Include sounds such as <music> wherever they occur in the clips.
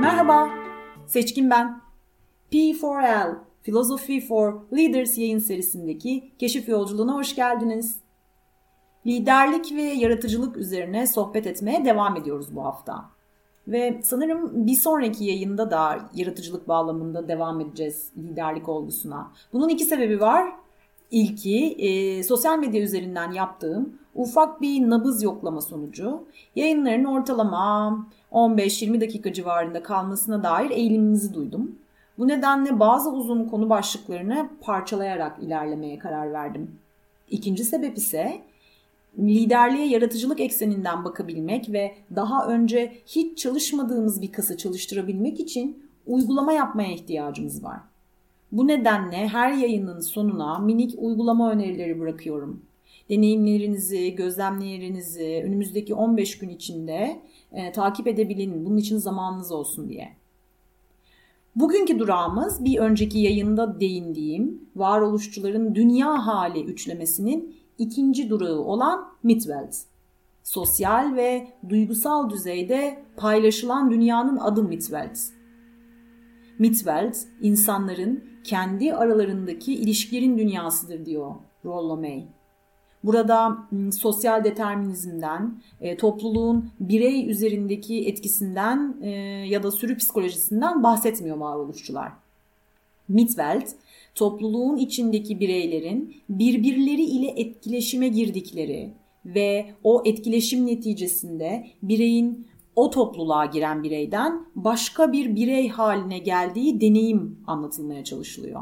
Merhaba, Seçkin ben. P4L, Philosophy for Leaders yayın serisindeki keşif yolculuğuna hoş geldiniz. Liderlik ve yaratıcılık üzerine sohbet etmeye devam ediyoruz bu hafta. Ve sanırım bir sonraki yayında da yaratıcılık bağlamında devam edeceğiz liderlik olgusuna. Bunun iki sebebi var. İlki e, sosyal medya üzerinden yaptığım ufak bir nabız yoklama sonucu yayınların ortalama 15-20 dakika civarında kalmasına dair eğiliminizi duydum. Bu nedenle bazı uzun konu başlıklarını parçalayarak ilerlemeye karar verdim. İkinci sebep ise liderliğe yaratıcılık ekseninden bakabilmek ve daha önce hiç çalışmadığımız bir kası çalıştırabilmek için uygulama yapmaya ihtiyacımız var. Bu nedenle her yayının sonuna minik uygulama önerileri bırakıyorum. Deneyimlerinizi, gözlemlerinizi önümüzdeki 15 gün içinde e, takip edebilin. Bunun için zamanınız olsun diye. Bugünkü durağımız bir önceki yayında değindiğim varoluşçuların dünya hali üçlemesinin ikinci durağı olan Midwelt. Sosyal ve duygusal düzeyde paylaşılan dünyanın adı Midwelt. Midwelt, insanların kendi aralarındaki ilişkilerin dünyasıdır diyor Rollo May. Burada sosyal determinizmden, e, topluluğun birey üzerindeki etkisinden e, ya da sürü psikolojisinden bahsetmiyor varoluşçular. Midwelt, topluluğun içindeki bireylerin birbirleri ile etkileşime girdikleri ve o etkileşim neticesinde bireyin o topluluğa giren bireyden başka bir birey haline geldiği deneyim anlatılmaya çalışılıyor.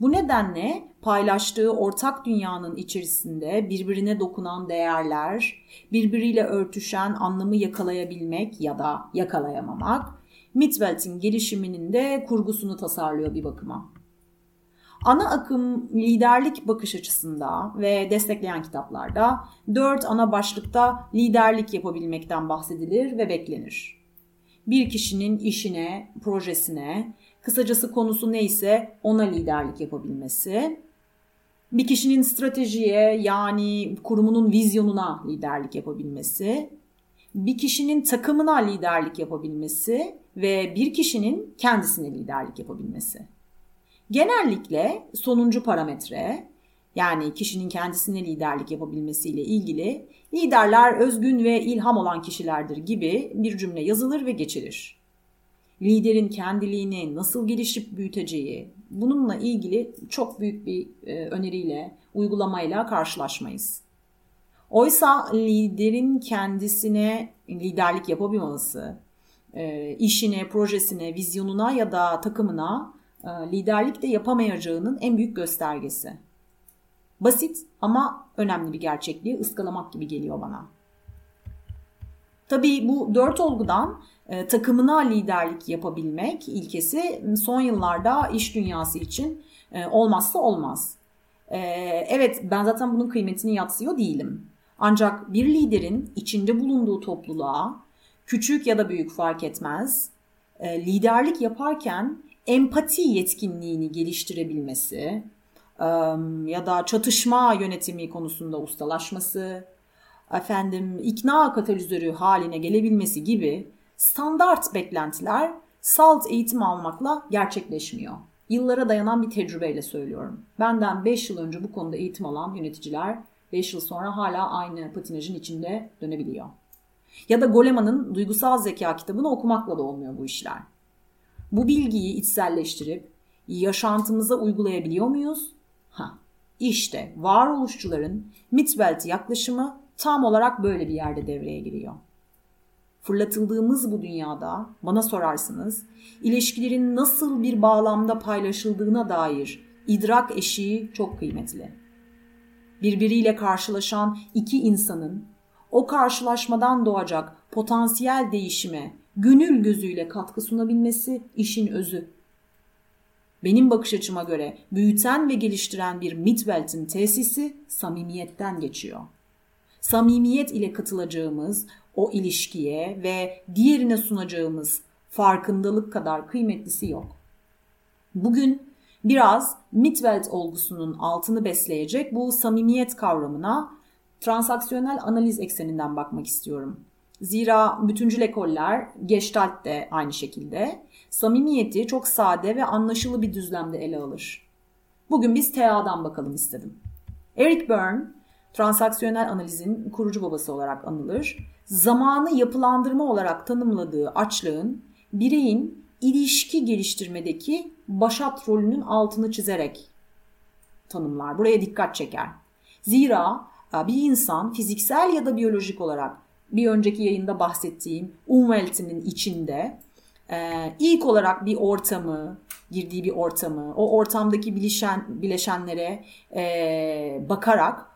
Bu nedenle paylaştığı ortak dünyanın içerisinde birbirine dokunan değerler, birbiriyle örtüşen anlamı yakalayabilmek ya da yakalayamamak, Midwelt'in gelişiminin de kurgusunu tasarlıyor bir bakıma. Ana akım liderlik bakış açısında ve destekleyen kitaplarda dört ana başlıkta liderlik yapabilmekten bahsedilir ve beklenir. Bir kişinin işine, projesine, kısacası konusu neyse ona liderlik yapabilmesi, bir kişinin stratejiye yani kurumunun vizyonuna liderlik yapabilmesi, bir kişinin takımına liderlik yapabilmesi ve bir kişinin kendisine liderlik yapabilmesi. Genellikle sonuncu parametre yani kişinin kendisine liderlik yapabilmesiyle ilgili liderler özgün ve ilham olan kişilerdir gibi bir cümle yazılır ve geçilir. Liderin kendiliğini nasıl gelişip büyüteceği bununla ilgili çok büyük bir e, öneriyle, uygulamayla karşılaşmayız. Oysa liderin kendisine liderlik yapabilmesi, e, işine, projesine, vizyonuna ya da takımına liderlik de yapamayacağının en büyük göstergesi. Basit ama önemli bir gerçekliği ıskalamak gibi geliyor bana. Tabii bu dört olgudan e, takımına liderlik yapabilmek ilkesi son yıllarda iş dünyası için e, olmazsa olmaz. E, evet ben zaten bunun kıymetini yatsıyor değilim. Ancak bir liderin içinde bulunduğu topluluğa küçük ya da büyük fark etmez e, liderlik yaparken empati yetkinliğini geliştirebilmesi ya da çatışma yönetimi konusunda ustalaşması, efendim ikna katalizörü haline gelebilmesi gibi standart beklentiler salt eğitim almakla gerçekleşmiyor. Yıllara dayanan bir tecrübeyle söylüyorum. Benden 5 yıl önce bu konuda eğitim alan yöneticiler 5 yıl sonra hala aynı patinajın içinde dönebiliyor. Ya da Goleman'ın Duygusal Zeka kitabını okumakla da olmuyor bu işler. Bu bilgiyi içselleştirip yaşantımıza uygulayabiliyor muyuz? Ha, işte varoluşçuların Mitwelt yaklaşımı tam olarak böyle bir yerde devreye giriyor. Fırlatıldığımız bu dünyada bana sorarsınız ilişkilerin nasıl bir bağlamda paylaşıldığına dair idrak eşiği çok kıymetli. Birbiriyle karşılaşan iki insanın o karşılaşmadan doğacak potansiyel değişime gönül gözüyle katkı sunabilmesi işin özü. Benim bakış açıma göre büyüten ve geliştiren bir Midwelt'in tesisi samimiyetten geçiyor. Samimiyet ile katılacağımız o ilişkiye ve diğerine sunacağımız farkındalık kadar kıymetlisi yok. Bugün biraz Midwelt olgusunun altını besleyecek bu samimiyet kavramına transaksiyonel analiz ekseninden bakmak istiyorum. Zira bütüncül ekoller, Gestalt de aynı şekilde samimiyeti çok sade ve anlaşılı bir düzlemde ele alır. Bugün biz TA'dan bakalım istedim. Eric Berne, transaksiyonel analizin kurucu babası olarak anılır. Zamanı yapılandırma olarak tanımladığı açlığın bireyin ilişki geliştirmedeki başat rolünün altını çizerek tanımlar. Buraya dikkat çeker. Zira e, bir insan fiziksel ya da biyolojik olarak bir önceki yayında bahsettiğim umveltinin içinde e, ilk olarak bir ortamı, girdiği bir ortamı, o ortamdaki bileşen, bileşenlere e, bakarak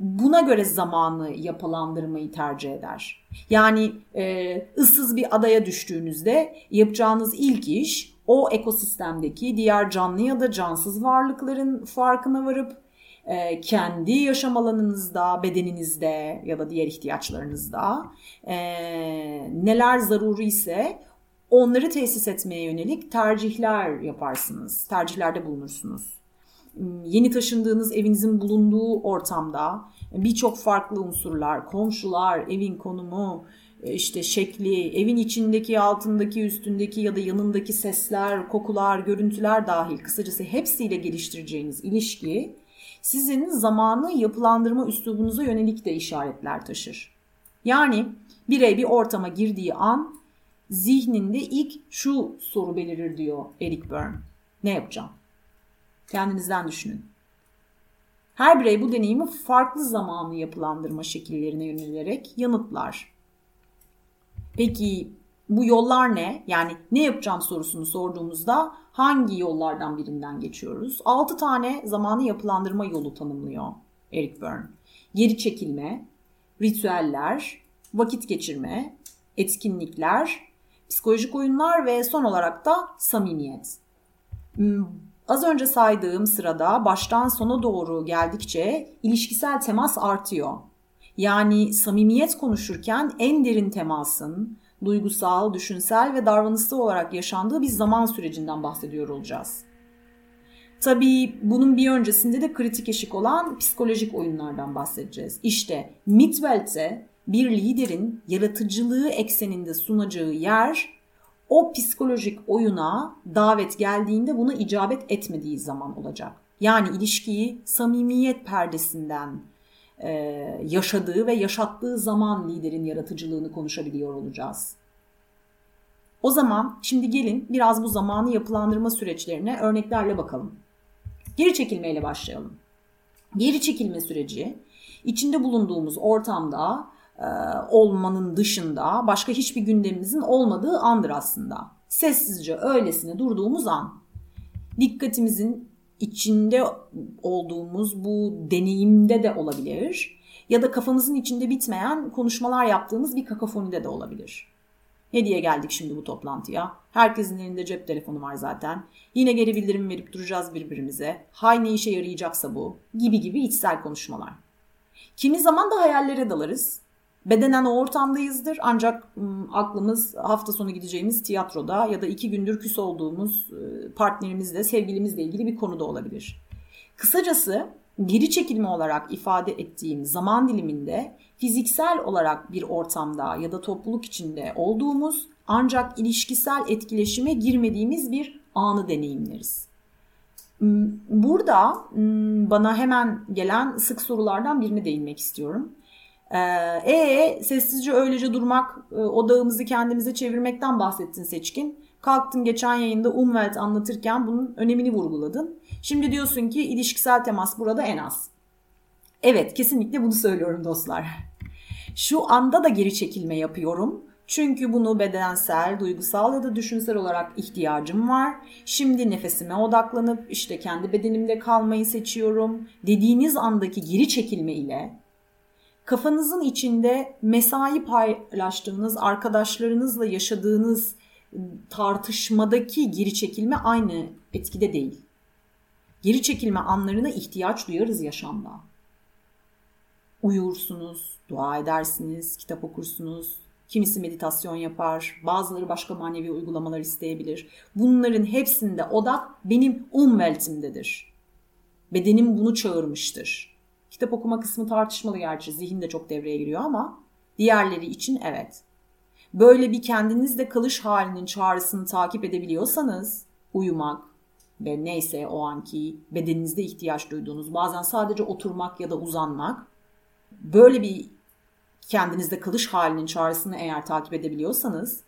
buna göre zamanı yapılandırmayı tercih eder. Yani e, ıssız bir adaya düştüğünüzde yapacağınız ilk iş o ekosistemdeki diğer canlı ya da cansız varlıkların farkına varıp e, kendi yaşam alanınızda, bedeninizde ya da diğer ihtiyaçlarınızda e, neler zaruri ise onları tesis etmeye yönelik tercihler yaparsınız, tercihlerde bulunursunuz. Yeni taşındığınız evinizin bulunduğu ortamda birçok farklı unsurlar, komşular, evin konumu, işte şekli, evin içindeki, altındaki, üstündeki ya da yanındaki sesler, kokular, görüntüler dahil kısacası hepsiyle geliştireceğiniz ilişki sizin zamanı yapılandırma üslubunuza yönelik de işaretler taşır. Yani birey bir ortama girdiği an zihninde ilk şu soru belirir diyor Eric Berne. Ne yapacağım? Kendinizden düşünün. Her birey bu deneyimi farklı zamanlı yapılandırma şekillerine yönelerek yanıtlar. Peki bu yollar ne? Yani ne yapacağım sorusunu sorduğumuzda hangi yollardan birinden geçiyoruz? 6 tane zamanı yapılandırma yolu tanımlıyor Eric Berne. Geri çekilme, ritüeller, vakit geçirme, etkinlikler, psikolojik oyunlar ve son olarak da samimiyet. Hmm, az önce saydığım sırada baştan sona doğru geldikçe ilişkisel temas artıyor. Yani samimiyet konuşurken en derin temasın, duygusal, düşünsel ve davranışsal olarak yaşandığı bir zaman sürecinden bahsediyor olacağız. Tabii bunun bir öncesinde de kritik eşik olan psikolojik oyunlardan bahsedeceğiz. İşte Midwell'te bir liderin yaratıcılığı ekseninde sunacağı yer o psikolojik oyuna davet geldiğinde buna icabet etmediği zaman olacak. Yani ilişkiyi samimiyet perdesinden yaşadığı ve yaşattığı zaman liderin yaratıcılığını konuşabiliyor olacağız. O zaman şimdi gelin biraz bu zamanı yapılandırma süreçlerine örneklerle bakalım. Geri çekilmeyle başlayalım. Geri çekilme süreci içinde bulunduğumuz ortamda e, olmanın dışında başka hiçbir gündemimizin olmadığı andır aslında. Sessizce öylesine durduğumuz an. Dikkatimizin içinde olduğumuz bu deneyimde de olabilir ya da kafamızın içinde bitmeyen konuşmalar yaptığımız bir kakafonide de olabilir. Ne diye geldik şimdi bu toplantıya? Herkesin elinde cep telefonu var zaten. Yine geri bildirim verip duracağız birbirimize. Hay ne işe yarayacaksa bu gibi gibi içsel konuşmalar. Kimi zaman da hayallere dalarız. Bedenen o ortamdayızdır ancak aklımız hafta sonu gideceğimiz tiyatroda ya da iki gündür küs olduğumuz partnerimizle, sevgilimizle ilgili bir konuda olabilir. Kısacası geri çekilme olarak ifade ettiğim zaman diliminde fiziksel olarak bir ortamda ya da topluluk içinde olduğumuz ancak ilişkisel etkileşime girmediğimiz bir anı deneyimleriz. Burada bana hemen gelen sık sorulardan birine değinmek istiyorum. Ee, e sessizce öylece durmak, e, odağımızı kendimize çevirmekten bahsettin Seçkin. Kalktın geçen yayında Umwelt anlatırken bunun önemini vurguladın. Şimdi diyorsun ki ilişkisel temas burada en az. Evet kesinlikle bunu söylüyorum dostlar. Şu anda da geri çekilme yapıyorum. Çünkü bunu bedensel, duygusal ya da düşünsel olarak ihtiyacım var. Şimdi nefesime odaklanıp işte kendi bedenimde kalmayı seçiyorum. Dediğiniz andaki geri çekilme ile kafanızın içinde mesai paylaştığınız arkadaşlarınızla yaşadığınız tartışmadaki geri çekilme aynı etkide değil. Geri çekilme anlarına ihtiyaç duyarız yaşamda. Uyursunuz, dua edersiniz, kitap okursunuz, kimisi meditasyon yapar, bazıları başka manevi uygulamalar isteyebilir. Bunların hepsinde odak benim umveltimdedir. Bedenim bunu çağırmıştır. Kitap okuma kısmı tartışmalı gerçi, zihin de çok devreye giriyor ama Diğerleri için evet. Böyle bir kendinizle kalış halinin çağrısını takip edebiliyorsanız uyumak ve neyse o anki bedeninizde ihtiyaç duyduğunuz bazen sadece oturmak ya da uzanmak böyle bir kendinizde kalış halinin çağrısını eğer takip edebiliyorsanız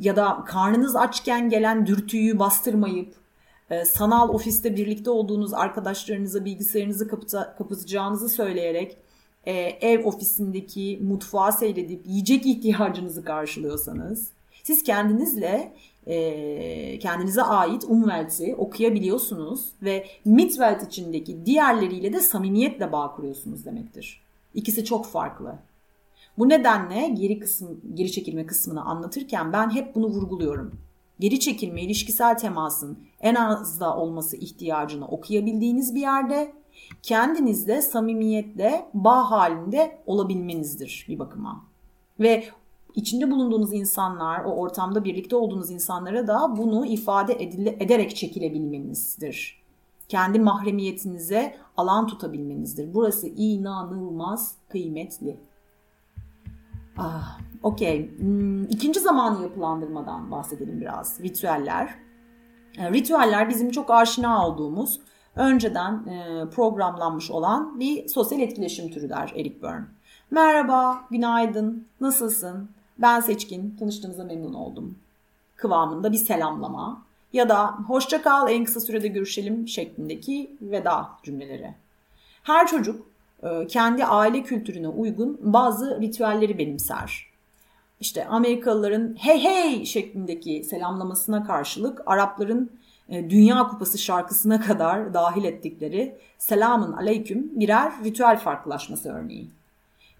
ya da karnınız açken gelen dürtüyü bastırmayıp sanal ofiste birlikte olduğunuz arkadaşlarınıza bilgisayarınızı kapata, kapatacağınızı söyleyerek e, ev ofisindeki mutfağı seyredip yiyecek ihtiyacınızı karşılıyorsanız siz kendinizle e, kendinize ait Umwelt'i okuyabiliyorsunuz ve Mitwelt içindeki diğerleriyle de samimiyetle bağ kuruyorsunuz demektir. İkisi çok farklı. Bu nedenle geri kısım geri çekilme kısmını anlatırken ben hep bunu vurguluyorum. Geri çekilme ilişkisel temasın en azda olması ihtiyacını okuyabildiğiniz bir yerde kendinizle samimiyetle bağ halinde olabilmenizdir bir bakıma. Ve içinde bulunduğunuz insanlar, o ortamda birlikte olduğunuz insanlara da bunu ifade edile, ederek çekilebilmenizdir. Kendi mahremiyetinize alan tutabilmenizdir. Burası inanılmaz kıymetli. Ah, Okey. Hmm, ikinci zamanı yapılandırmadan bahsedelim biraz. Ritüeller. E, ritüeller bizim çok aşina olduğumuz, önceden e, programlanmış olan bir sosyal etkileşim türü der Eric Berne. Merhaba, günaydın, nasılsın? Ben Seçkin, tanıştığınıza memnun oldum. Kıvamında bir selamlama ya da hoşça kal en kısa sürede görüşelim şeklindeki veda cümleleri. Her çocuk kendi aile kültürüne uygun bazı ritüelleri benimser. İşte Amerikalıların hey hey şeklindeki selamlamasına karşılık Arapların e, Dünya Kupası şarkısına kadar dahil ettikleri selamın aleyküm birer ritüel farklılaşması örneği.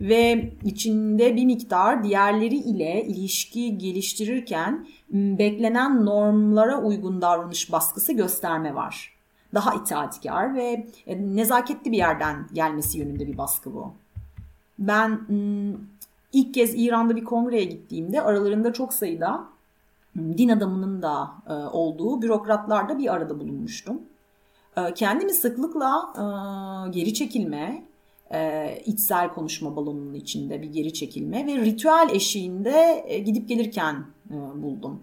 Ve içinde bir miktar diğerleri ile ilişki geliştirirken beklenen normlara uygun davranış baskısı gösterme var daha itaatkar ve e, nezaketli bir yerden gelmesi yönünde bir baskı bu. Ben ilk kez İran'da bir kongreye gittiğimde aralarında çok sayıda din adamının da e, olduğu bürokratlar da bir arada bulunmuştum. E, kendimi sıklıkla geri çekilme, içsel konuşma balonunun içinde bir geri çekilme ve ritüel eşiğinde gidip gelirken buldum.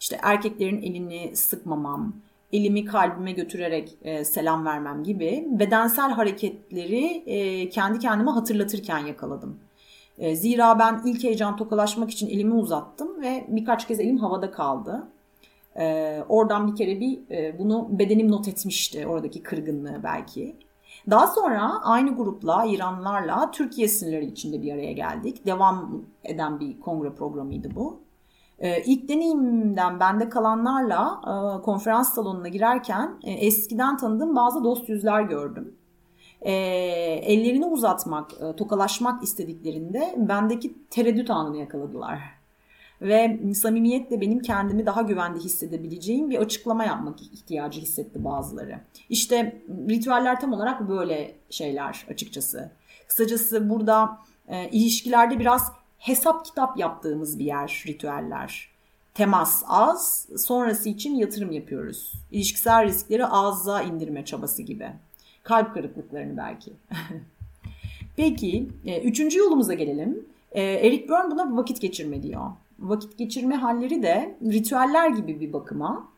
İşte erkeklerin elini sıkmamam, elimi kalbime götürerek e, selam vermem gibi bedensel hareketleri e, kendi kendime hatırlatırken yakaladım. E, zira ben ilk heyecan tokalaşmak için elimi uzattım ve birkaç kez elim havada kaldı. E, oradan bir kere bir e, bunu bedenim not etmişti oradaki kırgınlığı belki. Daha sonra aynı grupla İranlarla Türkiye sınırları içinde bir araya geldik. Devam eden bir kongre programıydı bu. E, ilk deneyimden bende kalanlarla e, konferans salonuna girerken e, eskiden tanıdığım bazı dost yüzler gördüm. E, ellerini uzatmak, e, tokalaşmak istediklerinde bendeki tereddüt anını yakaladılar. Ve samimiyetle benim kendimi daha güvende hissedebileceğim bir açıklama yapmak ihtiyacı hissetti bazıları. İşte ritüeller tam olarak böyle şeyler açıkçası. Kısacası burada e, ilişkilerde biraz hesap kitap yaptığımız bir yer ritüeller. Temas az, sonrası için yatırım yapıyoruz. İlişkisel riskleri azza indirme çabası gibi. Kalp kırıklıklarını belki. <laughs> Peki, e, üçüncü yolumuza gelelim. E, Eric Berne buna vakit geçirme diyor. Vakit geçirme halleri de ritüeller gibi bir bakıma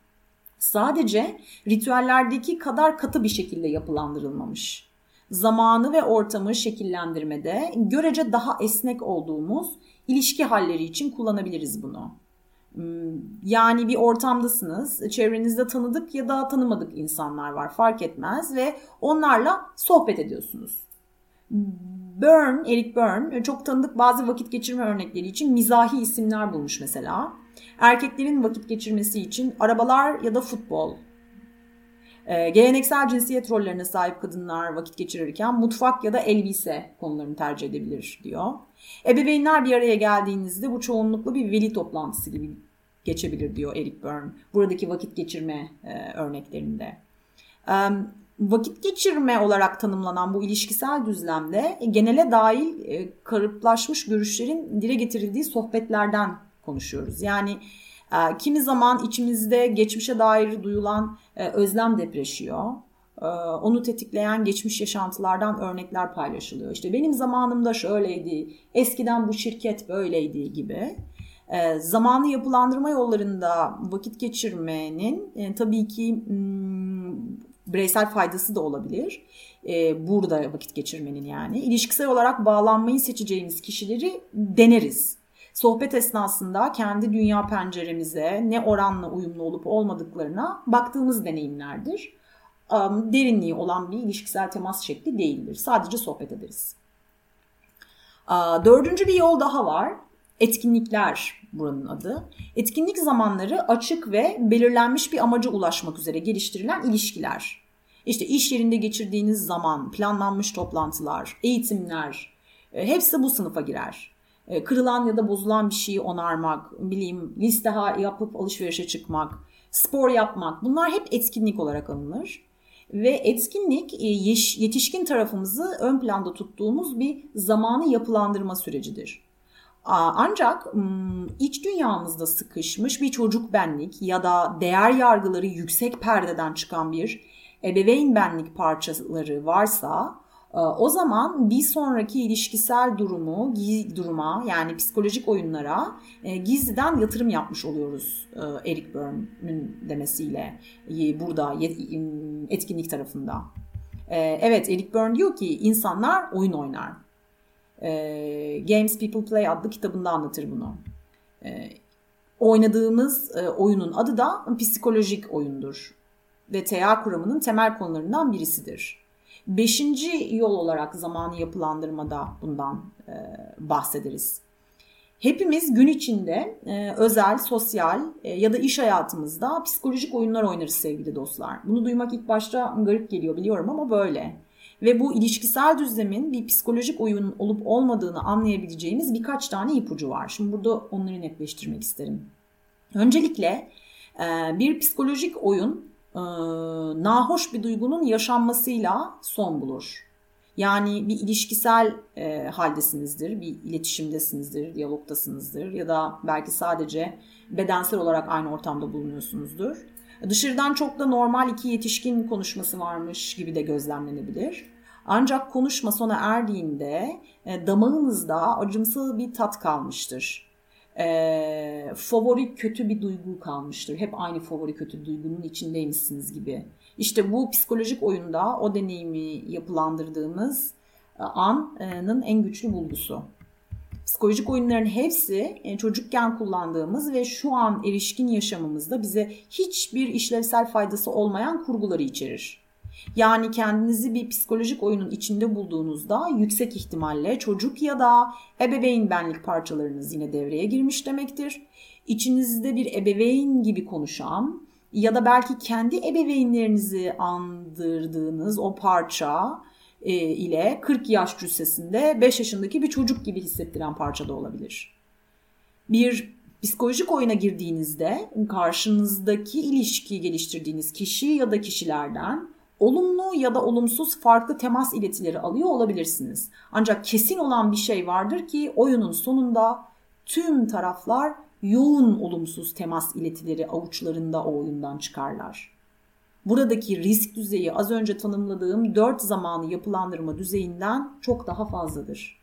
sadece ritüellerdeki kadar katı bir şekilde yapılandırılmamış zamanı ve ortamı şekillendirmede görece daha esnek olduğumuz ilişki halleri için kullanabiliriz bunu. Hmm, yani bir ortamdasınız, çevrenizde tanıdık ya da tanımadık insanlar var fark etmez ve onlarla sohbet ediyorsunuz. Byrne, Eric Byrne çok tanıdık bazı vakit geçirme örnekleri için mizahi isimler bulmuş mesela. Erkeklerin vakit geçirmesi için arabalar ya da futbol ee, geleneksel cinsiyet rollerine sahip kadınlar vakit geçirirken mutfak ya da elbise konularını tercih edebilir diyor. Ebeveynler bir araya geldiğinizde bu çoğunlukla bir veli toplantısı gibi geçebilir diyor Eric Byrne. Buradaki vakit geçirme e, örneklerinde. E, vakit geçirme olarak tanımlanan bu ilişkisel düzlemde genele dahil e, karıplaşmış görüşlerin dile getirildiği sohbetlerden konuşuyoruz. Yani kimi zaman içimizde geçmişe dair duyulan e, özlem depreşiyor. Ee, onu tetikleyen geçmiş yaşantılardan örnekler paylaşılıyor. İşte benim zamanımda şöyleydi, eskiden bu şirket böyleydi gibi. Ee, zamanı yapılandırma yollarında vakit geçirmenin e, tabii ki hmm, bireysel faydası da olabilir. Ee, burada vakit geçirmenin yani. İlişkisel olarak bağlanmayı seçeceğimiz kişileri deneriz. Sohbet esnasında kendi dünya penceremize ne oranla uyumlu olup olmadıklarına baktığımız deneyimlerdir derinliği olan bir ilişkisel temas şekli değildir. Sadece sohbet ederiz. Dördüncü bir yol daha var. Etkinlikler buranın adı. Etkinlik zamanları açık ve belirlenmiş bir amaca ulaşmak üzere geliştirilen ilişkiler. İşte iş yerinde geçirdiğiniz zaman, planlanmış toplantılar, eğitimler e, hepsi bu sınıfa girer. E, kırılan ya da bozulan bir şeyi onarmak, bileyim liste yapıp alışverişe çıkmak, spor yapmak bunlar hep etkinlik olarak alınır ve etkinlik e, yetişkin tarafımızı ön planda tuttuğumuz bir zamanı yapılandırma sürecidir. Ancak iç dünyamızda sıkışmış bir çocuk benlik ya da değer yargıları yüksek perdeden çıkan bir ebeveyn benlik parçaları varsa o zaman bir sonraki ilişkisel durumu, duruma yani psikolojik oyunlara e, gizliden yatırım yapmış oluyoruz e, Eric Byrne'ün demesiyle e, burada etkinlik tarafında. Evet Eric Byrne diyor ki insanlar oyun oynar. Games People Play adlı kitabında anlatır bunu. Oynadığımız oyunun adı da psikolojik oyundur ve TA kuramının temel konularından birisidir. Beşinci yol olarak zamanı yapılandırmada bundan e, bahsederiz. Hepimiz gün içinde e, özel, sosyal e, ya da iş hayatımızda psikolojik oyunlar oynarız sevgili dostlar. Bunu duymak ilk başta garip geliyor biliyorum ama böyle. Ve bu ilişkisel düzlemin bir psikolojik oyun olup olmadığını anlayabileceğimiz birkaç tane ipucu var. Şimdi burada onları netleştirmek isterim. Öncelikle e, bir psikolojik oyun e, nahoş bir duygunun yaşanmasıyla son bulur. Yani bir ilişkisel e, haldesinizdir, bir iletişimdesinizdir, diyalogtasınızdır ya da belki sadece bedensel olarak aynı ortamda bulunuyorsunuzdur. Dışarıdan çok da normal iki yetişkin konuşması varmış gibi de gözlemlenebilir. Ancak konuşma sona erdiğinde e, damağınızda acımsı bir tat kalmıştır e, favori kötü bir duygu kalmıştır. Hep aynı favori kötü duygunun içindeymişsiniz gibi. İşte bu psikolojik oyunda o deneyimi yapılandırdığımız e, anın en güçlü bulgusu. Psikolojik oyunların hepsi e, çocukken kullandığımız ve şu an erişkin yaşamımızda bize hiçbir işlevsel faydası olmayan kurguları içerir. Yani kendinizi bir psikolojik oyunun içinde bulduğunuzda yüksek ihtimalle çocuk ya da ebeveyn benlik parçalarınız yine devreye girmiş demektir. İçinizde bir ebeveyn gibi konuşan ya da belki kendi ebeveynlerinizi andırdığınız o parça e, ile 40 yaş cüssesinde 5 yaşındaki bir çocuk gibi hissettiren parça da olabilir. Bir psikolojik oyuna girdiğinizde karşınızdaki ilişkiyi geliştirdiğiniz kişi ya da kişilerden olumlu ya da olumsuz farklı temas iletileri alıyor olabilirsiniz. Ancak kesin olan bir şey vardır ki oyunun sonunda tüm taraflar yoğun olumsuz temas iletileri avuçlarında o oyundan çıkarlar. Buradaki risk düzeyi az önce tanımladığım dört zamanı yapılandırma düzeyinden çok daha fazladır.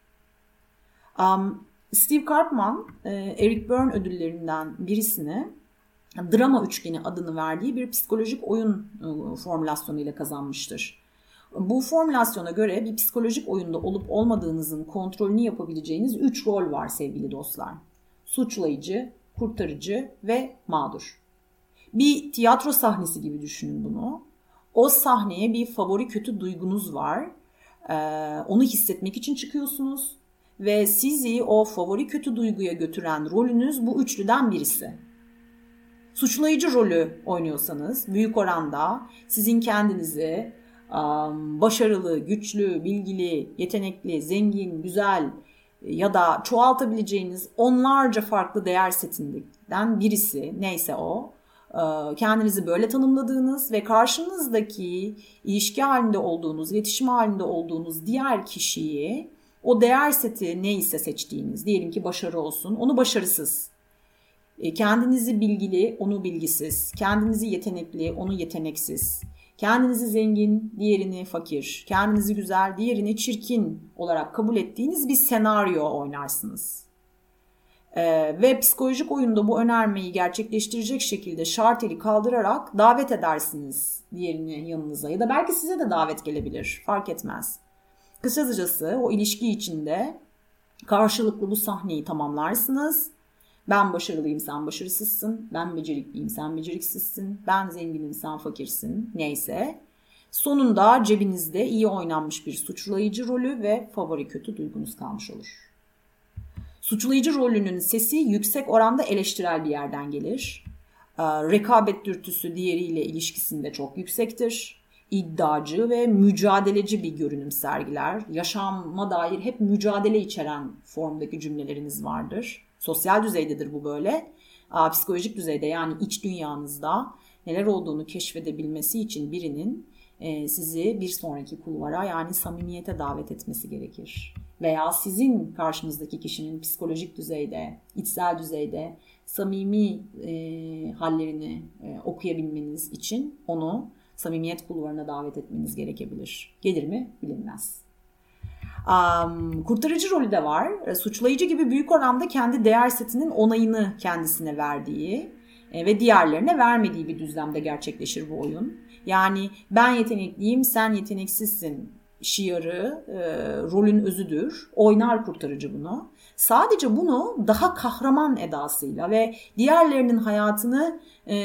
Um, Steve Karpman, e, Eric Byrne ödüllerinden birisini drama üçgeni adını verdiği bir psikolojik oyun e, formülasyonu ile kazanmıştır. Bu formülasyona göre bir psikolojik oyunda olup olmadığınızın kontrolünü yapabileceğiniz 3 rol var sevgili dostlar. Suçlayıcı, kurtarıcı ve mağdur. Bir tiyatro sahnesi gibi düşünün bunu. O sahneye bir favori kötü duygunuz var. Ee, onu hissetmek için çıkıyorsunuz ve sizi o favori kötü duyguya götüren rolünüz bu üçlüden birisi suçlayıcı rolü oynuyorsanız büyük oranda sizin kendinizi başarılı, güçlü, bilgili, yetenekli, zengin, güzel ya da çoğaltabileceğiniz onlarca farklı değer setinden birisi neyse o kendinizi böyle tanımladığınız ve karşınızdaki ilişki halinde olduğunuz, iletişim halinde olduğunuz diğer kişiyi o değer seti neyse seçtiğiniz, diyelim ki başarı olsun, onu başarısız e, kendinizi bilgili, onu bilgisiz. Kendinizi yetenekli, onu yeteneksiz. kendinizi zengin, diğerini fakir, kendinizi güzel, diğerini çirkin olarak kabul ettiğiniz bir senaryo oynarsınız. Ee, ve psikolojik oyunda bu önermeyi gerçekleştirecek şekilde şarteli kaldırarak davet edersiniz diğerini yanınıza ya da belki size de davet gelebilir fark etmez. Kısacası o ilişki içinde karşılıklı bu sahneyi tamamlarsınız. Ben başarılıyım sen başarısızsın. Ben becerikliyim sen beceriksizsin. Ben zenginim sen fakirsin. Neyse. Sonunda cebinizde iyi oynanmış bir suçlayıcı rolü ve favori kötü duygunuz kalmış olur. Suçlayıcı rolünün sesi yüksek oranda eleştirel bir yerden gelir. Ee, rekabet dürtüsü diğeriyle ilişkisinde çok yüksektir. İddiacı ve mücadeleci bir görünüm sergiler. Yaşama dair hep mücadele içeren formdaki cümleleriniz vardır. Sosyal düzeydedir bu böyle. Psikolojik düzeyde yani iç dünyanızda neler olduğunu keşfedebilmesi için birinin e, sizi bir sonraki kulvara yani samimiyete davet etmesi gerekir. Veya sizin karşınızdaki kişinin psikolojik düzeyde, içsel düzeyde samimi e, hallerini e, okuyabilmeniz için onu samimiyet kulvarına davet etmeniz gerekebilir. Gelir mi bilinmez. Kurtarıcı rolü de var. E, suçlayıcı gibi büyük oranda kendi değer setinin onayını kendisine verdiği e, ve diğerlerine vermediği bir düzlemde gerçekleşir bu oyun. Yani ben yetenekliyim, sen yeteneksizsin şiarı e, rolün özüdür. Oynar kurtarıcı bunu. Sadece bunu daha kahraman edasıyla ve diğerlerinin hayatını e,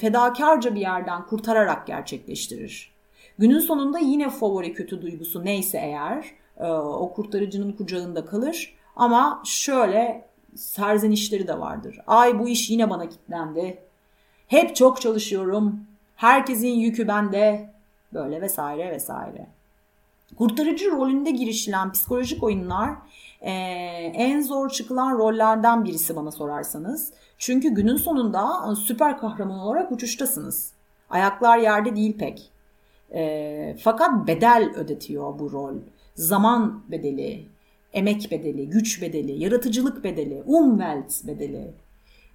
fedakarca bir yerden kurtararak gerçekleştirir. Günün sonunda yine favori kötü duygusu neyse eğer o kurtarıcının kucağında kalır. Ama şöyle serzenişleri de vardır. Ay bu iş yine bana kilitlendi. Hep çok çalışıyorum. Herkesin yükü bende. Böyle vesaire vesaire. Kurtarıcı rolünde girişilen psikolojik oyunlar e, en zor çıkılan rollerden birisi bana sorarsanız. Çünkü günün sonunda süper kahraman olarak uçuştasınız. Ayaklar yerde değil pek. E, fakat bedel ödetiyor bu rol. Zaman bedeli, emek bedeli, güç bedeli, yaratıcılık bedeli, umwelt bedeli.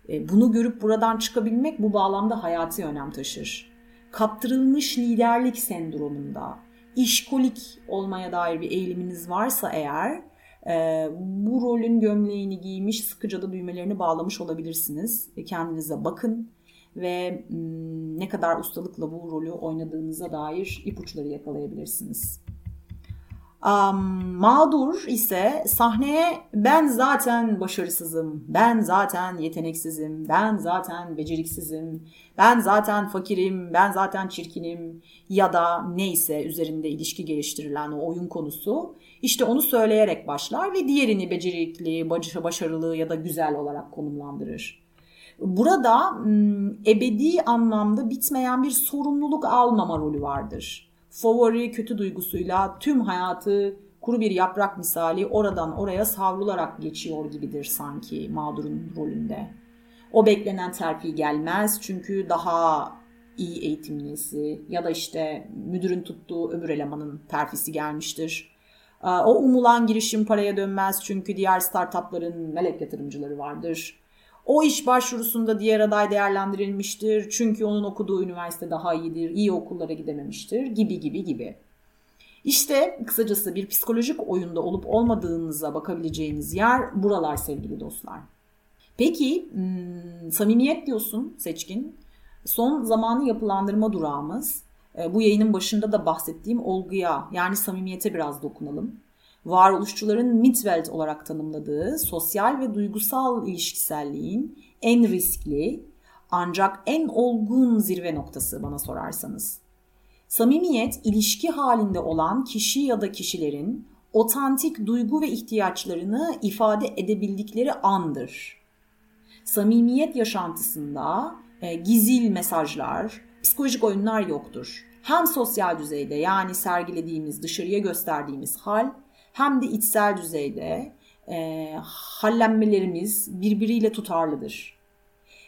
E, bunu görüp buradan çıkabilmek bu bağlamda hayati önem taşır. Kaptırılmış liderlik sendromunda, işkolik olmaya dair bir eğiliminiz varsa eğer e, bu rolün gömleğini giymiş sıkıca da düğmelerini bağlamış olabilirsiniz. E, kendinize bakın ve m, ne kadar ustalıkla bu rolü oynadığınıza dair ipuçları yakalayabilirsiniz. Mağdur ise sahneye ben zaten başarısızım, ben zaten yeteneksizim, ben zaten beceriksizim, ben zaten fakirim, ben zaten çirkinim ya da neyse üzerinde ilişki geliştirilen o oyun konusu işte onu söyleyerek başlar ve diğerini becerikli, başarılı ya da güzel olarak konumlandırır. Burada ebedi anlamda bitmeyen bir sorumluluk almama rolü vardır favori kötü duygusuyla tüm hayatı kuru bir yaprak misali oradan oraya savrularak geçiyor gibidir sanki mağdurun rolünde. O beklenen terfi gelmez çünkü daha iyi eğitimlisi ya da işte müdürün tuttuğu öbür elemanın terfisi gelmiştir. O umulan girişim paraya dönmez çünkü diğer startupların melek yatırımcıları vardır. O iş başvurusunda diğer aday değerlendirilmiştir. Çünkü onun okuduğu üniversite daha iyidir, iyi okullara gidememiştir gibi gibi gibi. İşte kısacası bir psikolojik oyunda olup olmadığınıza bakabileceğiniz yer buralar sevgili dostlar. Peki hmm, samimiyet diyorsun seçkin. Son zamanı yapılandırma durağımız. E, bu yayının başında da bahsettiğim olguya yani samimiyete biraz dokunalım varoluşçuların Midwelt olarak tanımladığı sosyal ve duygusal ilişkiselliğin en riskli ancak en olgun zirve noktası bana sorarsanız. Samimiyet ilişki halinde olan kişi ya da kişilerin otantik duygu ve ihtiyaçlarını ifade edebildikleri andır. Samimiyet yaşantısında e, gizil mesajlar, psikolojik oyunlar yoktur. Hem sosyal düzeyde yani sergilediğimiz, dışarıya gösterdiğimiz hal hem de içsel düzeyde e, hallenmelerimiz birbiriyle tutarlıdır.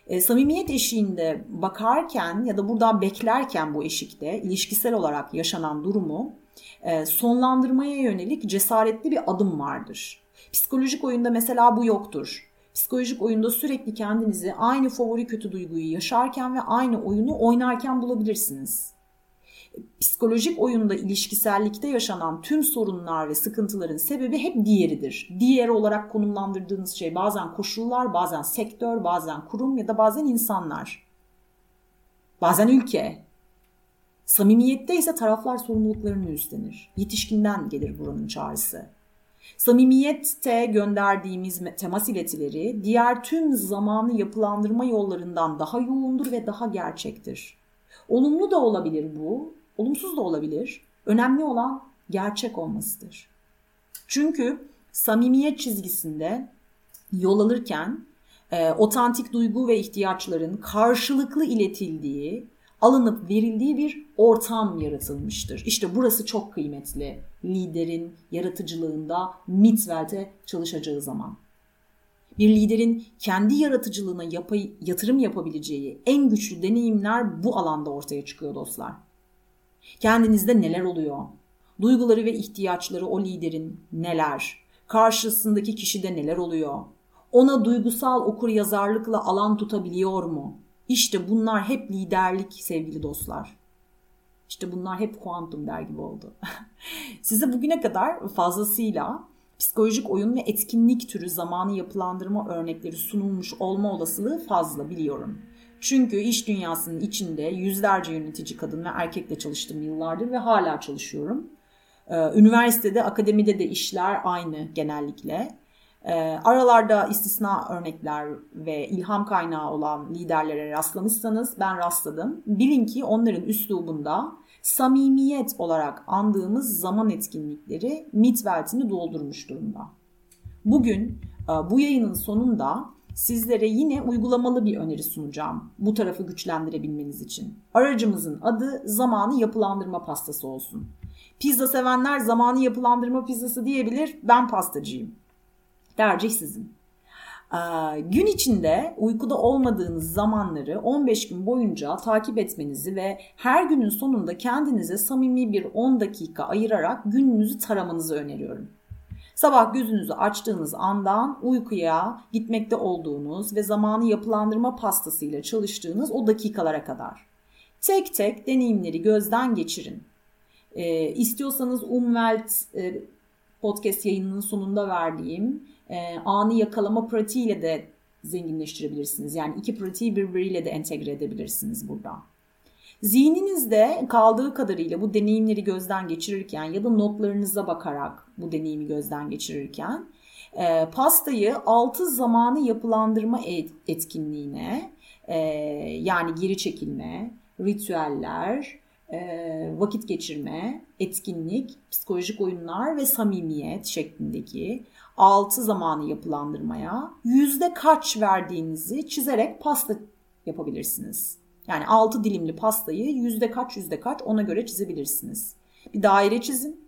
E, samimiyet eşiğinde bakarken ya da buradan beklerken bu eşikte ilişkisel olarak yaşanan durumu e, sonlandırmaya yönelik cesaretli bir adım vardır. Psikolojik oyunda mesela bu yoktur. Psikolojik oyunda sürekli kendinizi aynı favori kötü duyguyu yaşarken ve aynı oyunu oynarken bulabilirsiniz. Psikolojik oyunda ilişkisellikte yaşanan tüm sorunlar ve sıkıntıların sebebi hep diğeridir. Diğer olarak konumlandırdığınız şey bazen koşullar, bazen sektör, bazen kurum ya da bazen insanlar. Bazen ülke. Samimiyette ise taraflar sorumluluklarını üstlenir. Yetişkinden gelir buranın çağrısı. Samimiyette gönderdiğimiz temas iletileri diğer tüm zamanı yapılandırma yollarından daha yoğundur ve daha gerçektir. Olumlu da olabilir bu, olumsuz da olabilir. Önemli olan gerçek olmasıdır. Çünkü samimiyet çizgisinde yol alırken e, otantik duygu ve ihtiyaçların karşılıklı iletildiği, alınıp verildiği bir ortam yaratılmıştır. İşte burası çok kıymetli. Liderin yaratıcılığında Mitzvelt'e çalışacağı zaman. Bir liderin kendi yaratıcılığına yapay, yatırım yapabileceği en güçlü deneyimler bu alanda ortaya çıkıyor dostlar. Kendinizde neler oluyor? Duyguları ve ihtiyaçları o liderin neler? Karşısındaki kişide neler oluyor? Ona duygusal okur yazarlıkla alan tutabiliyor mu? İşte bunlar hep liderlik sevgili dostlar. İşte bunlar hep kuantum der gibi oldu. <laughs> Size bugüne kadar fazlasıyla psikolojik oyun ve etkinlik türü zamanı yapılandırma örnekleri sunulmuş olma olasılığı fazla biliyorum. Çünkü iş dünyasının içinde yüzlerce yönetici kadın ve erkekle çalıştım yıllardır ve hala çalışıyorum. Ee, üniversitede, akademide de işler aynı genellikle. Ee, aralarda istisna örnekler ve ilham kaynağı olan liderlere rastlamışsanız ben rastladım. Bilin ki onların üslubunda samimiyet olarak andığımız zaman etkinlikleri mitveltini doldurmuş durumda. Bugün e, bu yayının sonunda sizlere yine uygulamalı bir öneri sunacağım bu tarafı güçlendirebilmeniz için. Aracımızın adı zamanı yapılandırma pastası olsun. Pizza sevenler zamanı yapılandırma pizzası diyebilir, ben pastacıyım. Tercih sizin. Ee, gün içinde uykuda olmadığınız zamanları 15 gün boyunca takip etmenizi ve her günün sonunda kendinize samimi bir 10 dakika ayırarak gününüzü taramanızı öneriyorum. Sabah gözünüzü açtığınız andan uykuya gitmekte olduğunuz ve zamanı yapılandırma pastasıyla çalıştığınız o dakikalara kadar. Tek tek deneyimleri gözden geçirin. Ee, istiyorsanız Umwelt e, podcast yayınının sonunda verdiğim e, anı yakalama pratiğiyle de zenginleştirebilirsiniz. Yani iki pratiği birbiriyle de entegre edebilirsiniz burada. Zihninizde kaldığı kadarıyla bu deneyimleri gözden geçirirken ya da notlarınıza bakarak bu deneyimi gözden geçirirken e, pastayı altı zamanı yapılandırma etkinliğine e, yani geri çekilme, ritüeller, e, vakit geçirme, etkinlik, psikolojik oyunlar ve samimiyet şeklindeki altı zamanı yapılandırmaya yüzde kaç verdiğinizi çizerek pasta yapabilirsiniz. Yani altı dilimli pastayı yüzde kaç yüzde kaç ona göre çizebilirsiniz. Bir daire çizin.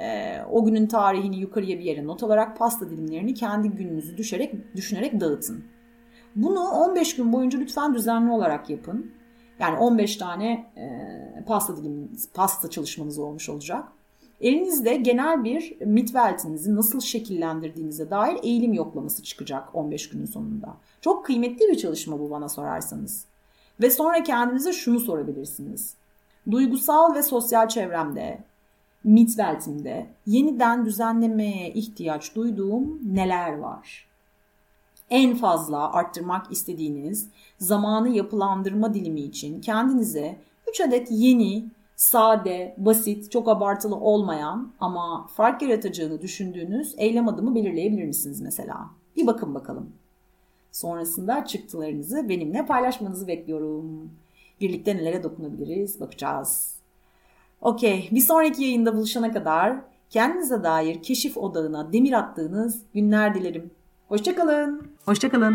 Ee, o günün tarihini yukarıya bir yere not alarak pasta dilimlerini kendi gününüzü düşerek, düşünerek dağıtın. Bunu 15 gün boyunca lütfen düzenli olarak yapın. Yani 15 tane e, pasta diliminiz, pasta çalışmanız olmuş olacak. Elinizde genel bir mitveltinizi nasıl şekillendirdiğinize dair eğilim yoklaması çıkacak 15 günün sonunda. Çok kıymetli bir çalışma bu bana sorarsanız. Ve sonra kendinize şunu sorabilirsiniz. Duygusal ve sosyal çevremde, mitveltimde yeniden düzenlemeye ihtiyaç duyduğum neler var? En fazla arttırmak istediğiniz zamanı yapılandırma dilimi için kendinize 3 adet yeni sade, basit, çok abartılı olmayan ama fark yaratacağını düşündüğünüz eylem adımı belirleyebilir misiniz mesela? Bir bakın bakalım. Sonrasında çıktılarınızı benimle paylaşmanızı bekliyorum. Birlikte nelere dokunabiliriz bakacağız. Okey, bir sonraki yayında buluşana kadar kendinize dair keşif odağına demir attığınız günler dilerim. Hoşçakalın. Hoşçakalın.